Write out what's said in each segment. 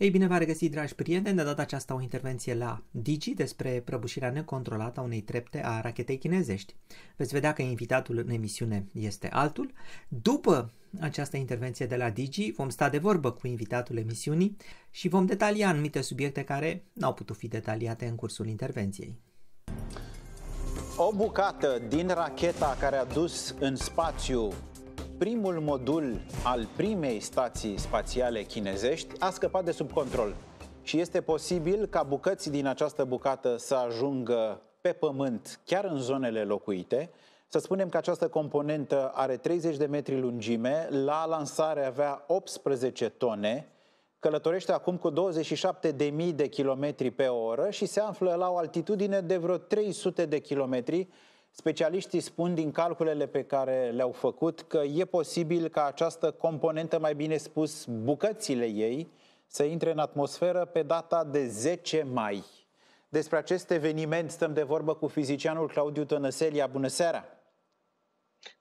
Ei bine, v-a regăsit, dragi prieteni, de data aceasta o intervenție la Digi despre prăbușirea necontrolată a unei trepte a rachetei chinezești. Veți vedea că invitatul în emisiune este altul. După această intervenție de la Digi, vom sta de vorbă cu invitatul emisiunii și vom detalia anumite subiecte care n-au putut fi detaliate în cursul intervenției. O bucată din racheta care a dus în spațiu primul modul al primei stații spațiale chinezești a scăpat de sub control și este posibil ca bucăți din această bucată să ajungă pe pământ, chiar în zonele locuite. Să spunem că această componentă are 30 de metri lungime, la lansare avea 18 tone, călătorește acum cu 27.000 de kilometri pe oră și se află la o altitudine de vreo 300 de kilometri, Specialiștii spun din calculele pe care le-au făcut că e posibil ca această componentă, mai bine spus bucățile ei, să intre în atmosferă pe data de 10 mai. Despre acest eveniment stăm de vorbă cu fizicianul Claudiu Tănăselia. Bună seara!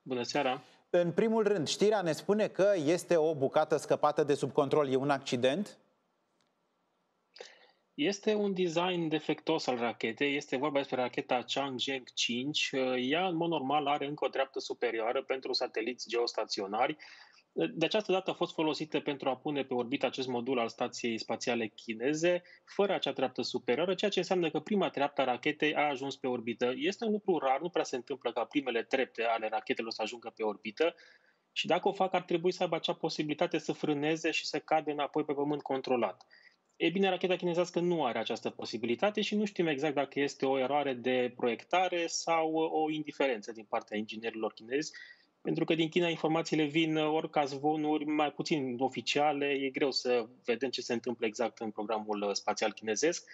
Bună seara! În primul rând, știrea ne spune că este o bucată scăpată de sub control. E un accident? Este un design defectos al rachetei, este vorba despre racheta Changzheng 5. Ea, în mod normal, are încă o dreaptă superioară pentru sateliți geostaționari. De această dată a fost folosită pentru a pune pe orbită acest modul al stației spațiale chineze, fără acea treaptă superioară, ceea ce înseamnă că prima treaptă a rachetei a ajuns pe orbită. Este un lucru rar, nu prea se întâmplă ca primele trepte ale rachetelor să ajungă pe orbită, și dacă o fac, ar trebui să aibă acea posibilitate să frâneze și să cadă înapoi pe pământ controlat. E bine, racheta chinezească nu are această posibilitate și nu știm exact dacă este o eroare de proiectare sau o indiferență din partea inginerilor chinezi, pentru că din China informațiile vin ori ca zvonuri mai puțin oficiale, e greu să vedem ce se întâmplă exact în programul spațial chinezesc.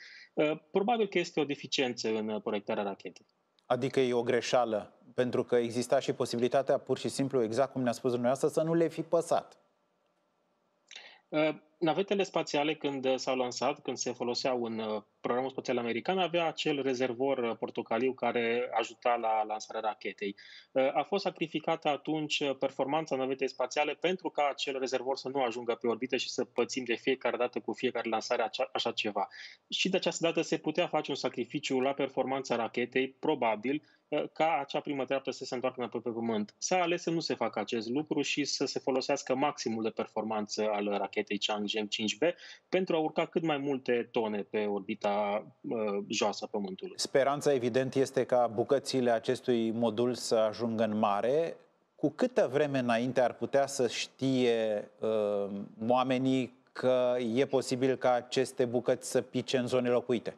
Probabil că este o deficiență în proiectarea rachetei. Adică e o greșeală, pentru că exista și posibilitatea, pur și simplu, exact cum ne-a spus dumneavoastră, să nu le fi păsat. Navetele spațiale, când s-au lansat, când se foloseau în uh, programul spațial american, avea acel rezervor uh, portocaliu care ajuta la lansarea rachetei. Uh, a fost sacrificată atunci performanța navetei spațiale pentru ca acel rezervor să nu ajungă pe orbită și să pățim de fiecare dată cu fiecare lansare așa ceva. Și de această dată se putea face un sacrificiu la performanța rachetei, probabil, ca acea primă treaptă să se întoarcă înapoi pe Pământ. S-a ales să nu se facă acest lucru și să se folosească maximul de performanță al rachetei Changzheng 5B pentru a urca cât mai multe tone pe orbita uh, joasă a Pământului. Speranța, evident, este ca bucățile acestui modul să ajungă în mare. Cu câtă vreme înainte ar putea să știe uh, oamenii că e posibil ca aceste bucăți să pice în zone locuite?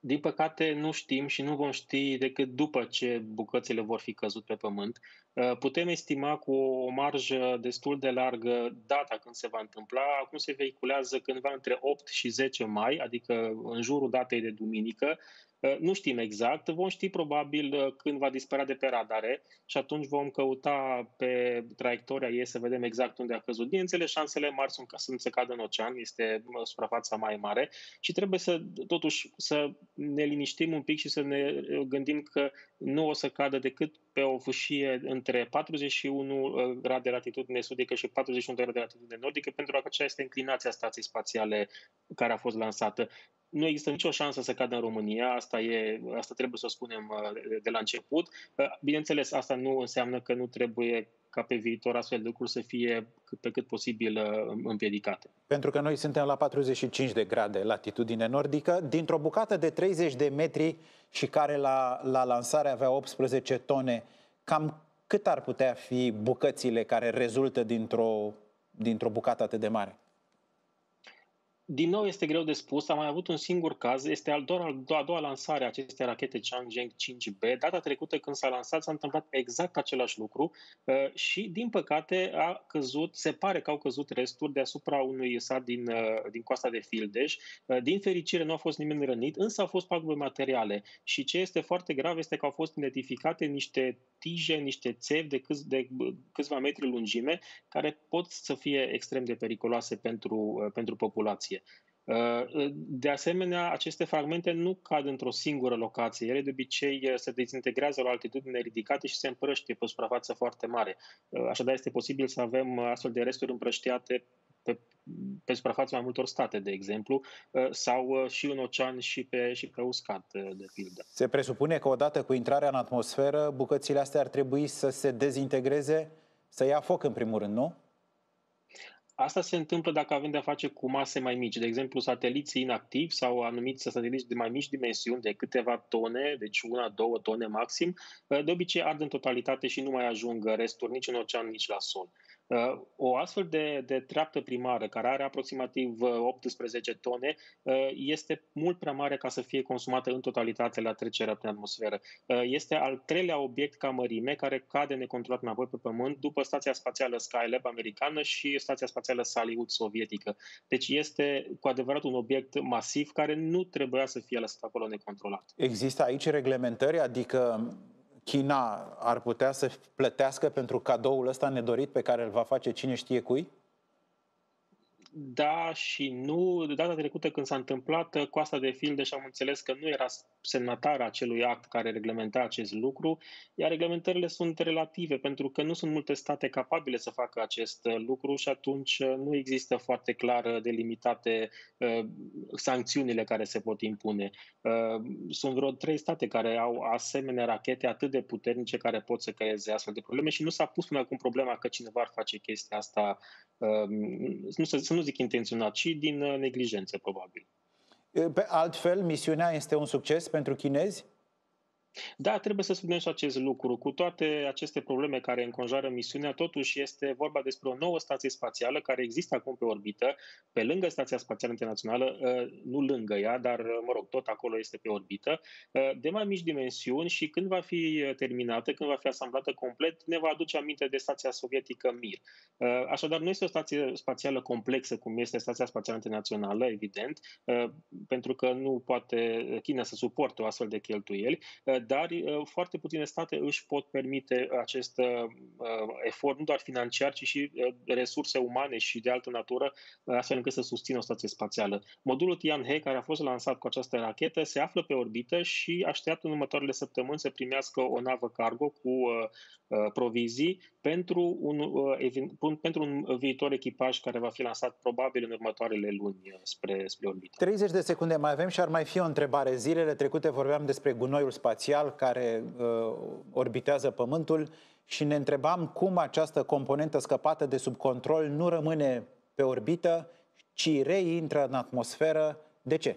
Din păcate, nu știm și nu vom ști decât după ce bucățile vor fi căzut pe pământ. Uh, putem estima cu o marjă destul de largă data când se va întâmpla. Acum se vehiculează cândva între 8 și 10 mai, adică în jurul datei de duminică. Uh, nu știm exact, vom ști probabil uh, când va dispărea de pe radare și atunci vom căuta pe traiectoria ei să vedem exact unde a căzut. Bineînțeles, șansele mari sunt ca să nu se cadă în ocean, este uh, suprafața mai mare și trebuie să, totuși, să ne liniștim un pic și să ne gândim că nu o să cadă decât pe o fâșie între 41 grade de latitudine sudică și 41 de grade de latitudine nordică, pentru că aceea este inclinația stației spațiale care a fost lansată nu există nicio șansă să cadă în România, asta, e, asta trebuie să o spunem uh, de la început. Uh, bineînțeles, asta nu înseamnă că nu trebuie ca pe viitor astfel de lucruri să fie cât pe cât posibil uh, împiedicate. Pentru că noi suntem la 45 de grade latitudine nordică, dintr-o bucată de 30 de metri și care la, la lansare avea 18 tone, cam cât ar putea fi bucățile care rezultă dintr-o, dintr-o bucată atât de mare? Din nou este greu de spus, am mai avut un singur caz, este doar a doua lansare a acestei rachete Changzheng 5B. Data trecută când s-a lansat s-a întâmplat exact același lucru uh, și din păcate a căzut, se pare că au căzut resturi deasupra unui sat din, uh, din coasta de Fildeș. Uh, din fericire nu a fost nimeni rănit, însă au fost pagube materiale și ce este foarte grav este că au fost identificate niște tije, niște țevi de, câți, de câțiva metri lungime care pot să fie extrem de periculoase pentru, pentru populație. Uh, de asemenea, aceste fragmente nu cad într-o singură locație. Ele de obicei uh, se dezintegrează la altitudine ridicată și se împrăștie pe o suprafață foarte mare. Uh, așadar, este posibil să avem astfel de resturi împrăștiate pe, pe suprafața mai multor state, de exemplu, sau și în ocean și pe, și pe uscat, de pildă. Se presupune că odată cu intrarea în atmosferă, bucățile astea ar trebui să se dezintegreze, să ia foc în primul rând, nu? Asta se întâmplă dacă avem de-a face cu mase mai mici, de exemplu sateliții inactivi sau anumiți sateliți de mai mici dimensiuni, de câteva tone, deci una, două tone maxim, de obicei ard în totalitate și nu mai ajung resturi nici în ocean, nici la sol. Uh, o astfel de, de treaptă primară, care are aproximativ 18 uh, tone, uh, este mult prea mare ca să fie consumată în totalitate la trecerea prin atmosferă. Este al treilea obiect ca mărime care cade necontrolat înapoi pe Pământ după Stația Spațială Skylab americană și Stația Spațială Salyut sovietică. Deci este cu adevărat un obiect masiv care nu trebuia să fie lăsat acolo necontrolat. Există aici reglementări, adică China ar putea să plătească pentru cadoul ăsta nedorit pe care îl va face cine știe cui? Da și nu. De data trecută când s-a întâmplat coasta de Fildeș am înțeles că nu era semnatar acelui act care reglementa acest lucru, iar reglementările sunt relative pentru că nu sunt multe state capabile să facă acest lucru și atunci nu există foarte clar delimitate uh, sancțiunile care se pot impune. Uh, sunt vreo trei state care au asemenea rachete atât de puternice care pot să creeze astfel de probleme și nu s-a pus până acum problema că cineva ar face chestia asta, uh, nu să, să nu zic intenționat, ci din uh, neglijență, probabil. Pe altfel, misiunea este un succes pentru chinezi? Da, trebuie să spunem și acest lucru. Cu toate aceste probleme care înconjoară misiunea, totuși este vorba despre o nouă stație spațială care există acum pe orbită, pe lângă Stația Spațială Internațională, ă, nu lângă ea, dar, mă rog, tot acolo este pe orbită, ă, de mai mici dimensiuni și când va fi terminată, când va fi asamblată complet, ne va aduce aminte de stația sovietică Mir. Ă, așadar, nu este o stație spațială complexă, cum este Stația Spațială Internațională, evident, pentru că nu poate China să suporte o astfel de cheltuieli, dar uh, foarte puține state își pot permite acest uh, uh, efort, nu doar financiar, ci și resurse umane și de altă natură, astfel încât să susțină o stație spațială. Modulul Tianhe, care a fost lansat cu această rachetă, se află pe orbită și așteaptă în următoarele săptămâni să primească o navă cargo cu provizii pentru un, pentru un viitor echipaj care va fi lansat probabil în următoarele luni spre, spre orbită. 30 de secunde mai avem și ar mai fi o întrebare. Zilele trecute vorbeam despre gunoiul spațial spațial care uh, orbitează Pământul și ne întrebam cum această componentă scăpată de sub control nu rămâne pe orbită, ci reintră în atmosferă. De ce?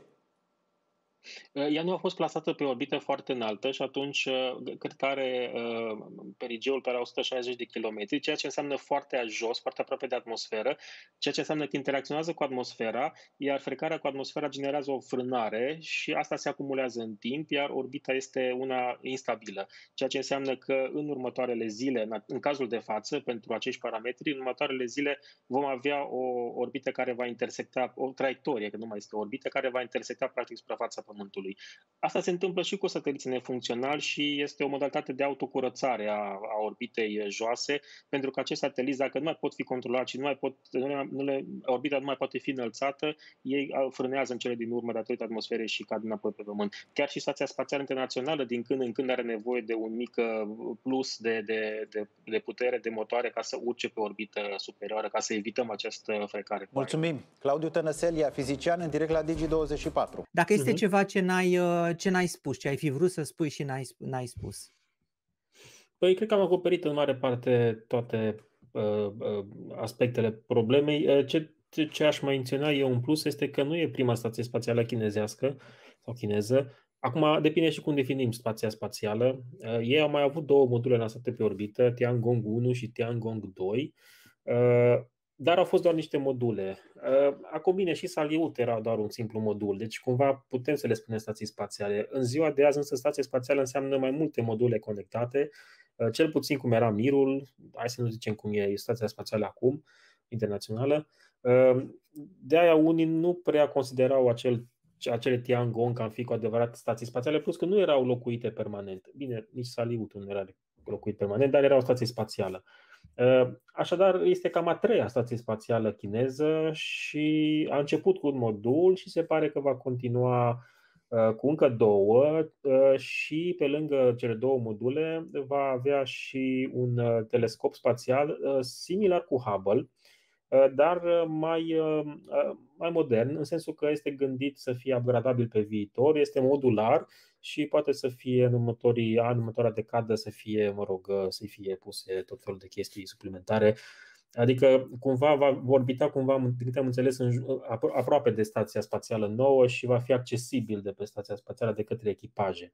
Uh, ea nu a fost plasată pe orbită foarte înaltă și atunci uh, cred că are uh, perigeul pe la 160 de kilometri, ceea ce înseamnă foarte jos, foarte aproape de atmosferă, ceea ce înseamnă că interacționează cu atmosfera, iar frecarea cu atmosfera generează o frânare și asta se acumulează în timp, iar orbita este una instabilă, ceea ce înseamnă că în următoarele zile, în cazul de față, pentru acești parametri, în următoarele zile vom avea o orbită care va intersecta, o traiectorie, că nu mai este o orbită, care va intersecta practic suprafața Pământului. Asta se întâmplă și cu sateliții nefuncționali și este o modalitate de autocurățare a, a orbitei joase, pentru că acești sateliți, dacă nu mai pot fi controlați și nu mai pot, nu le, orbita nu mai poate fi înălțată, ei frânează în cele din urmă datorită atmosferei și cad înapoi pe Pământ. Chiar și Stația Spațială Internațională, din când în când, are nevoie de un mic uh, plus de, de, de, de putere, de motoare, ca să urce pe orbită superioară, ca să evităm această frecare. Mulțumim! Claudiu Tănăselia, fizician, în direct la Digi24. Dacă este uh-huh. ceva ce n-ai, uh, ce n-ai spus, ce ai fi vrut să spui și n-ai, n-ai spus? Păi, cred că am acoperit în mare parte toate uh, uh, aspectele problemei. Uh, ce, ce aș mai menționa eu în plus este că nu e prima stație spațială chinezească sau chineză. Acum depinde și cum definim spația spațială. Uh, ei au mai avut două module lansate pe orbită, Tiangong 1 și Tiangong 2. Uh, dar au fost doar niște module. Uh, acum bine, și Saliut era doar un simplu modul, deci cumva putem să le spunem stații spațiale. În ziua de azi însă stație spațială înseamnă mai multe module conectate, uh, cel puțin cum era Mirul, hai să nu zicem cum e stația spațială acum, internațională. Uh, de aia unii nu prea considerau acel acele Tiangong ca fi cu adevărat stații spațiale, plus că nu erau locuite permanent. Bine, nici Saliut nu era locuit permanent, dar era o stație spațială. Uh, așadar, este cam a treia stație spațială chineză și a început cu un modul și se pare că va continua uh, cu încă două uh, și pe lângă cele două module va avea și un telescop spațial similar cu Hubble, dar mai, mai modern, în sensul că este gândit să fie upgradabil pe viitor, este modular și poate să fie în următorii ani, în următoarea decadă să fie, mă rog, să fie puse tot felul de chestii suplimentare Adică cumva va orbita cumva, din câte am înțeles, în, aproape de stația spațială nouă și va fi accesibil de pe stația spațială de către echipaje.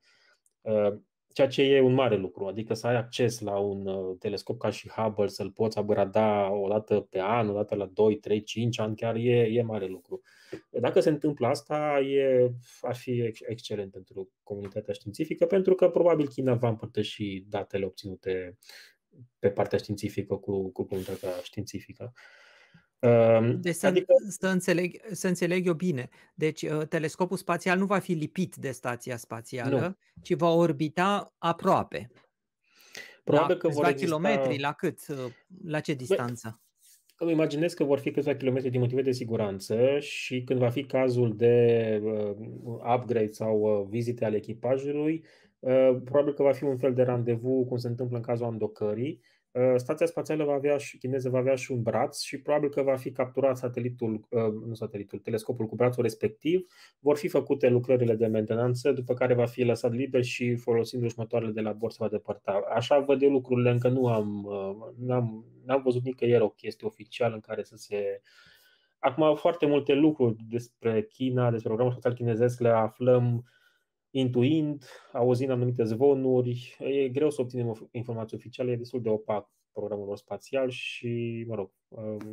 Uh, ceea ce e un mare lucru, adică să ai acces la un uh, telescop ca și Hubble, să-l poți upgrada o dată pe an, o dată la 2, 3, 5 ani, chiar e, e mare lucru. Dacă se întâmplă asta, e, ar fi excelent pentru comunitatea științifică, pentru că probabil China va împărtăși datele obținute pe partea științifică cu, cu comunitatea științifică. Ehm, deci să, adică... să, înțeleg, să înțeleg eu bine. Deci uh, telescopul spațial nu va fi lipit de stația spațială, nu. ci va orbita aproape. Probabil la că vor exista... kilometri, la cât? Uh, la ce distanță? Îmi imaginez că vor fi câțiva kilometri din motive de siguranță și când va fi cazul de uh, upgrade sau vizite ale echipajului, Uh, probabil că va fi un fel de randevu, cum se întâmplă în cazul andocării. Uh, stația spațială va avea și, chineză va avea și un braț și probabil că va fi capturat satelitul, uh, nu satelitul, telescopul cu brațul respectiv. Vor fi făcute lucrările de mentenanță, după care va fi lăsat liber și folosindu-și motoarele de la bord se va depărta. Așa văd eu lucrurile, încă nu am, n-am, n-am văzut nicăieri o chestie oficială în care să se Acum foarte multe lucruri despre China, despre programul spațial chinezesc le aflăm intuind, auzind anumite zvonuri. E greu să obținem informații oficiale, e destul de opac programul lor spațial și, mă rog,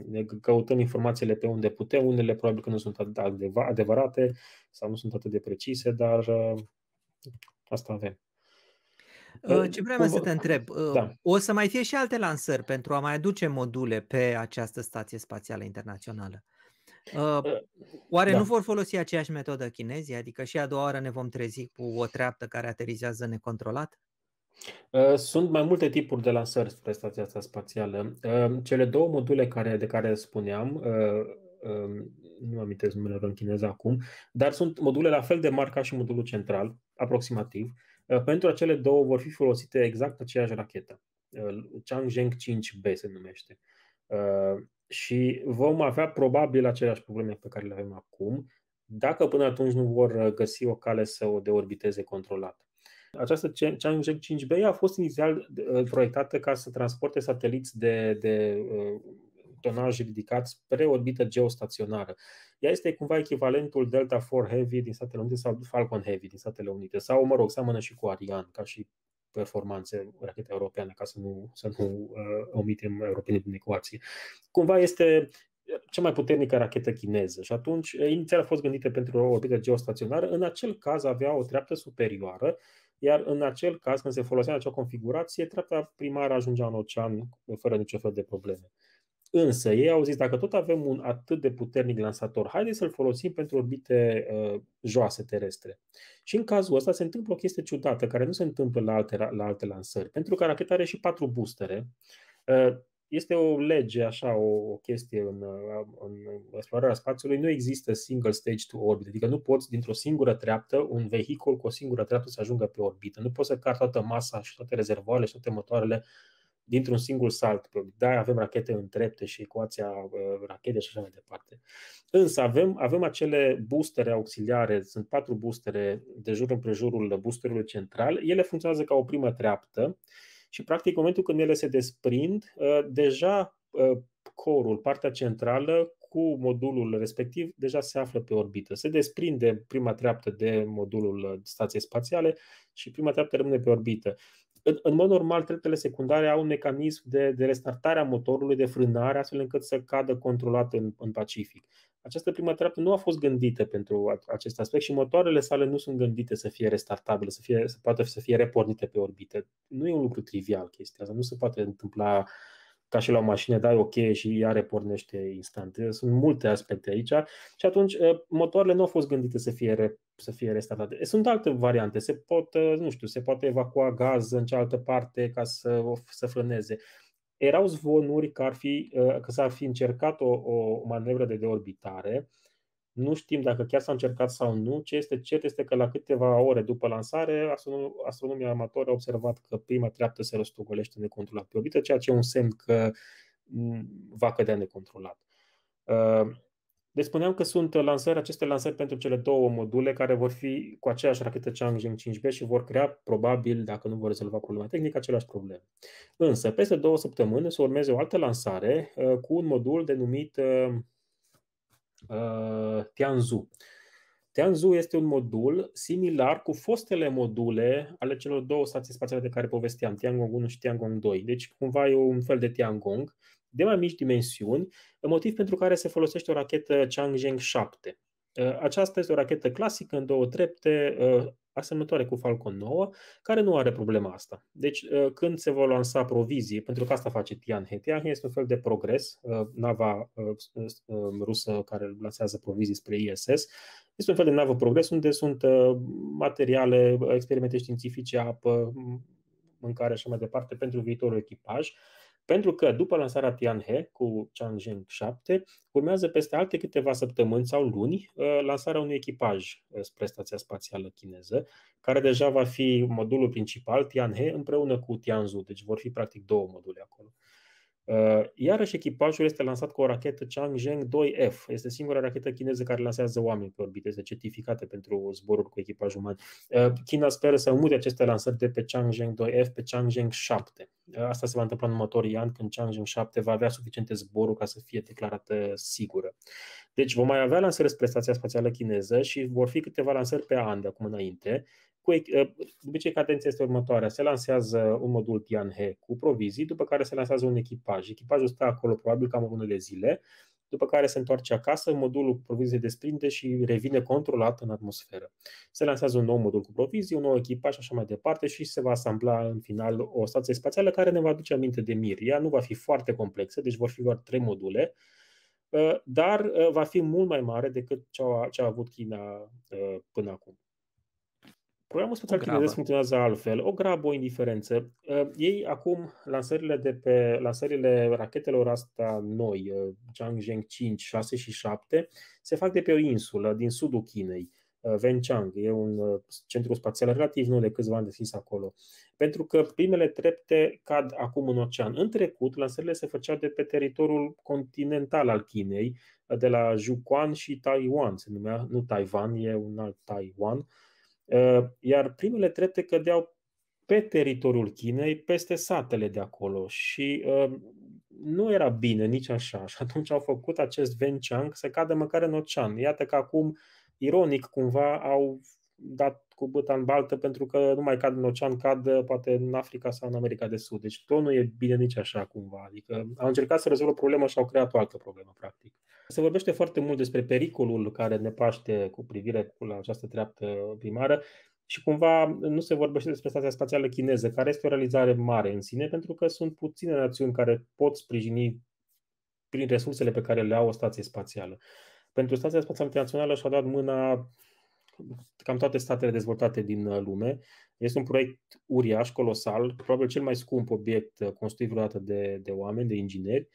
ne căutăm informațiile pe unde putem. Unele probabil că nu sunt adevărate sau nu sunt atât de precise, dar asta avem. Uh, ce vreau să te întreb, uh, da. o să mai fie și alte lansări pentru a mai aduce module pe această stație spațială internațională? Uh, uh, oare da. nu vor folosi aceeași metodă chinezii? Adică și a doua oară ne vom trezi cu o treaptă care aterizează necontrolat? Uh, sunt mai multe tipuri de lansări spre stația asta spațială. Cele două module care, de care spuneam, um, nu am numele în chineză acum, dar sunt module la fel de mari ca și modulul central, aproximativ. Pentru acele două vor fi folosite exact aceeași rachetă. Changzheng 5B se numește și vom avea probabil aceleași probleme pe care le avem acum, dacă până atunci nu vor găsi o cale să o deorbiteze controlat. Această Chang'e 5B a fost inițial uh, proiectată ca să transporte sateliți de, de uh, tonaj ridicat spre orbită geostaționară. Ea este cumva echivalentul Delta 4 Heavy din Statele Unite sau Falcon Heavy din Statele Unite sau, mă rog, seamănă și cu Ariane, ca și performanțe racheta europeană, ca să nu, să nu uh, omitem europenii din ecuație. Cumva este cea mai puternică rachetă chineză și atunci uh, inițial a fost gândită pentru o orbită geostaționară, în acel caz avea o treaptă superioară, iar în acel caz, când se folosea acea configurație, treapta primară ajungea în ocean fără niciun fel de probleme. Însă ei au zis, dacă tot avem un atât de puternic lansator, haideți să-l folosim pentru orbite uh, joase terestre. Și în cazul ăsta se întâmplă o chestie ciudată, care nu se întâmplă la alte, la alte lansări, pentru că racheta are și patru boostere. Uh, este o lege, așa, o, o chestie în, uh, în explorarea spațiului, nu există single stage to orbit, adică nu poți dintr-o singură treaptă, un vehicul cu o singură treaptă să ajungă pe orbită. Nu poți să car toată masa și toate rezervoarele și toate motoarele dintr-un singur salt. Da, avem rachete în trepte și ecuația uh, rachete și așa mai departe. Însă avem, avem acele boostere auxiliare, sunt patru boostere de jur împrejurul boosterului central. Ele funcționează ca o primă treaptă și practic în momentul când ele se desprind, uh, deja uh, corul, partea centrală, cu modulul respectiv deja se află pe orbită. Se desprinde prima treaptă de modulul stației spațiale și prima treaptă rămâne pe orbită în, în mod normal, treptele secundare au un mecanism de, de restartare a motorului, de frânare, astfel încât să cadă controlat în, în Pacific. Această primă treaptă nu a fost gândită pentru acest aspect și motoarele sale nu sunt gândite să fie restartabile, să, fie, să poată să fie repornite pe orbită. Nu e un lucru trivial chestia asta, nu se poate întâmpla uh, ca și la o mașină, dai OK și ea repornește instant. Sunt multe aspecte aici și atunci uh, motoarele nu au fost gândite să fie, să fie restartate. Sunt alte variante, se pot, uh, nu știu, se poate evacua gaz în cealaltă parte ca să, să frâneze. Erau zvonuri că, ar fi, uh, că s-ar fi încercat o, o manevră de deorbitare nu știm dacă chiar s-a încercat sau nu. Ce este cert este că la câteva ore după lansare, astronomii amatori au observat că prima treaptă se răstogolește necontrolat pe orbită, ceea ce e un semn că mm, va cădea necontrolat. Deci spuneam că sunt lansări, aceste lansări pentru cele două module care vor fi cu aceeași rachetă Changzheng 5B și vor crea, probabil, dacă nu vor rezolva problema tehnică, aceleași probleme. Însă, peste două săptămâni să urmeze o altă lansare uh, cu un modul denumit uh, uh, Tianzhu. Tianzhu este un modul similar cu fostele module ale celor două stații spațiale de care povesteam, Tiangong 1 și Tiangong 2. Deci, cumva e un fel de Tiangong, de mai mici dimensiuni, motiv pentru care se folosește o rachetă Changzheng 7. Uh, aceasta este o rachetă clasică în două trepte, uh, asemănătoare cu Falcon 9, care nu are problema asta. Deci, uh, când se vor lansa provizii, pentru că asta face Tianhe, Tianhe este un fel de progres, nava rusă care lansează provizii spre ISS, este un fel de navă progres unde sunt materiale, experimente științifice, apă, mâncare și mai departe pentru viitorul echipaj. Pentru că după lansarea Tianhe cu Changzheng 7, urmează peste alte câteva săptămâni sau luni uh, lansarea unui echipaj uh, spre stația spațială chineză, care deja va fi modulul principal, Tianhe, împreună cu Tianzhu, deci vor fi practic două module acolo. Uh, iarăși echipajul este lansat cu o rachetă Changzheng 2F. Este singura rachetă chineză care lansează oameni pe orbită, este certificată pentru zboruri cu echipaj uman. Uh, China speră să mute aceste lansări de pe Changzheng 2F pe Changzheng 7. Uh, asta se va întâmpla în următorii ani, când Changzheng 7 va avea suficiente zboruri ca să fie declarată sigură. Deci vom mai avea lansări spre Stația Spațială Chineză și vor fi câteva lansări pe an de acum înainte, cu, ă, de obicei, cadența este următoarea. Se lansează un modul Tianhe cu provizii, după care se lansează un echipaj. Echipajul stă acolo probabil cam o lună de zile, după care se întoarce acasă, modulul cu provizii se desprinde și revine controlat în atmosferă. Se lansează un nou modul cu provizii, un nou echipaj și așa mai departe și se va asambla în final o stație spațială care ne va aduce aminte de Mir. Ea nu va fi foarte complexă, deci vor fi doar trei module, ă, dar ă, va fi mult mai mare decât ce a avut China până acum. Programul spațial chinezesc funcționează altfel. O grabă, o indiferență. Uh, ei acum, lansările de pe lansările rachetelor astea noi, uh, Changzheng 5, 6 și 7, se fac de pe o insulă din sudul Chinei. Uh, Wenchang, e un uh, centru spațial relativ nou de câțiva ani deschis acolo. Pentru că primele trepte cad acum în ocean. În trecut, lansările se făceau de pe teritoriul continental al Chinei, de la Juquan și Taiwan, se numea, nu Taiwan, e un alt Taiwan, Uh, iar primele trepte cădeau pe teritoriul Chinei, peste satele de acolo și uh, nu era bine nici așa. Și atunci au făcut acest Wenchang să cadă măcar în ocean. Iată că acum, ironic cumva, au dat cu băta în baltă pentru că nu mai cad în ocean, cad poate în Africa sau în America de Sud. Deci tot nu e bine nici așa cumva. Adică au încercat să rezolvă o problemă și au creat o altă problemă, practic. Se vorbește foarte mult despre pericolul care ne paște cu privire la această treaptă primară și cumva nu se vorbește despre stația spațială chineză, care este o realizare mare în sine, pentru că sunt puține națiuni care pot sprijini prin resursele pe care le au o stație spațială. Pentru Stația Spațială Internațională și-a dat mâna cam toate statele dezvoltate din lume. Este un proiect uriaș, colosal, probabil cel mai scump obiect construit vreodată de, de oameni, de ingineri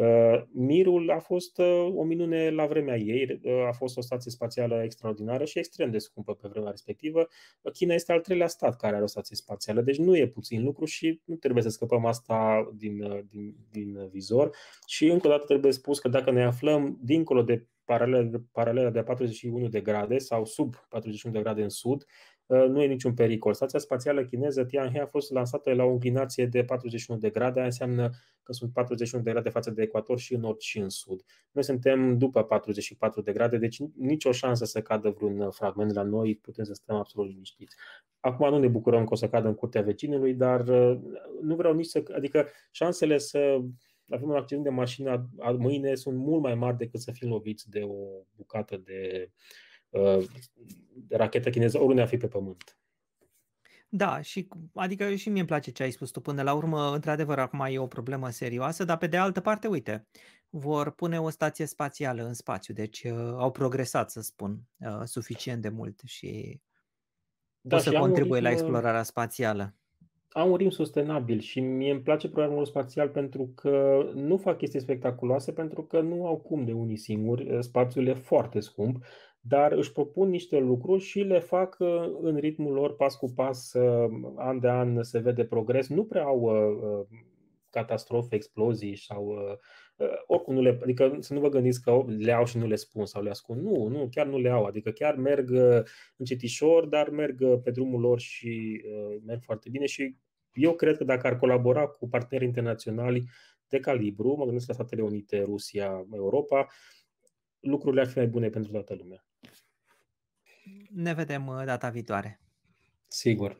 Uh, Mirul a fost uh, o minune la vremea ei, uh, a fost o stație spațială extraordinară și extrem de scumpă pe vremea respectivă. China este al treilea stat care are o stație spațială, deci nu e puțin lucru și nu trebuie să scăpăm asta din, din, din vizor. Și încă o dată trebuie spus că dacă ne aflăm dincolo de paralela de 41 de grade sau sub 41 de grade în sud, Uh, nu e niciun pericol. Stația spațială chineză Tianhe a fost lansată la o inclinație de 41 de grade, aia înseamnă că sunt 41 de grade față de ecuator și în nord și în sud. Noi suntem după 44 de grade, deci nicio șansă să cadă vreun fragment la noi, putem să stăm absolut liniștiți. Acum nu ne bucurăm că o să cadă în curtea vecinului, dar uh, nu vreau nici să. Adică șansele să avem un accident de mașină mâine sunt mult mai mari decât să fim loviți de o bucată de uh, rachetă chineză oriunde ar fi pe pământ. Da, și adică și mie îmi place ce ai spus tu până la urmă, într-adevăr acum e o problemă serioasă, dar pe de altă parte, uite, vor pune o stație spațială în spațiu, deci uh, au progresat, să spun, uh, suficient de mult și da, o să contribuie la explorarea spațială au un ritm sustenabil și mie îmi place programul spațial pentru că nu fac chestii spectaculoase, pentru că nu au cum de unii singuri, spațiul e foarte scump, dar își propun niște lucruri și le fac uh, în ritmul lor pas cu pas, uh, an de an se vede progres, nu prea au uh, catastrofe, explozii sau oricum nu le, adică să nu vă gândiți că le au și nu le spun sau le ascund. Nu, nu, chiar nu le au. Adică chiar merg încetișor, dar merg pe drumul lor și uh, merg foarte bine și eu cred că dacă ar colabora cu parteneri internaționali de calibru, mă gândesc la Statele Unite, Rusia, Europa, lucrurile ar fi mai bune pentru toată lumea. Ne vedem data viitoare. Sigur.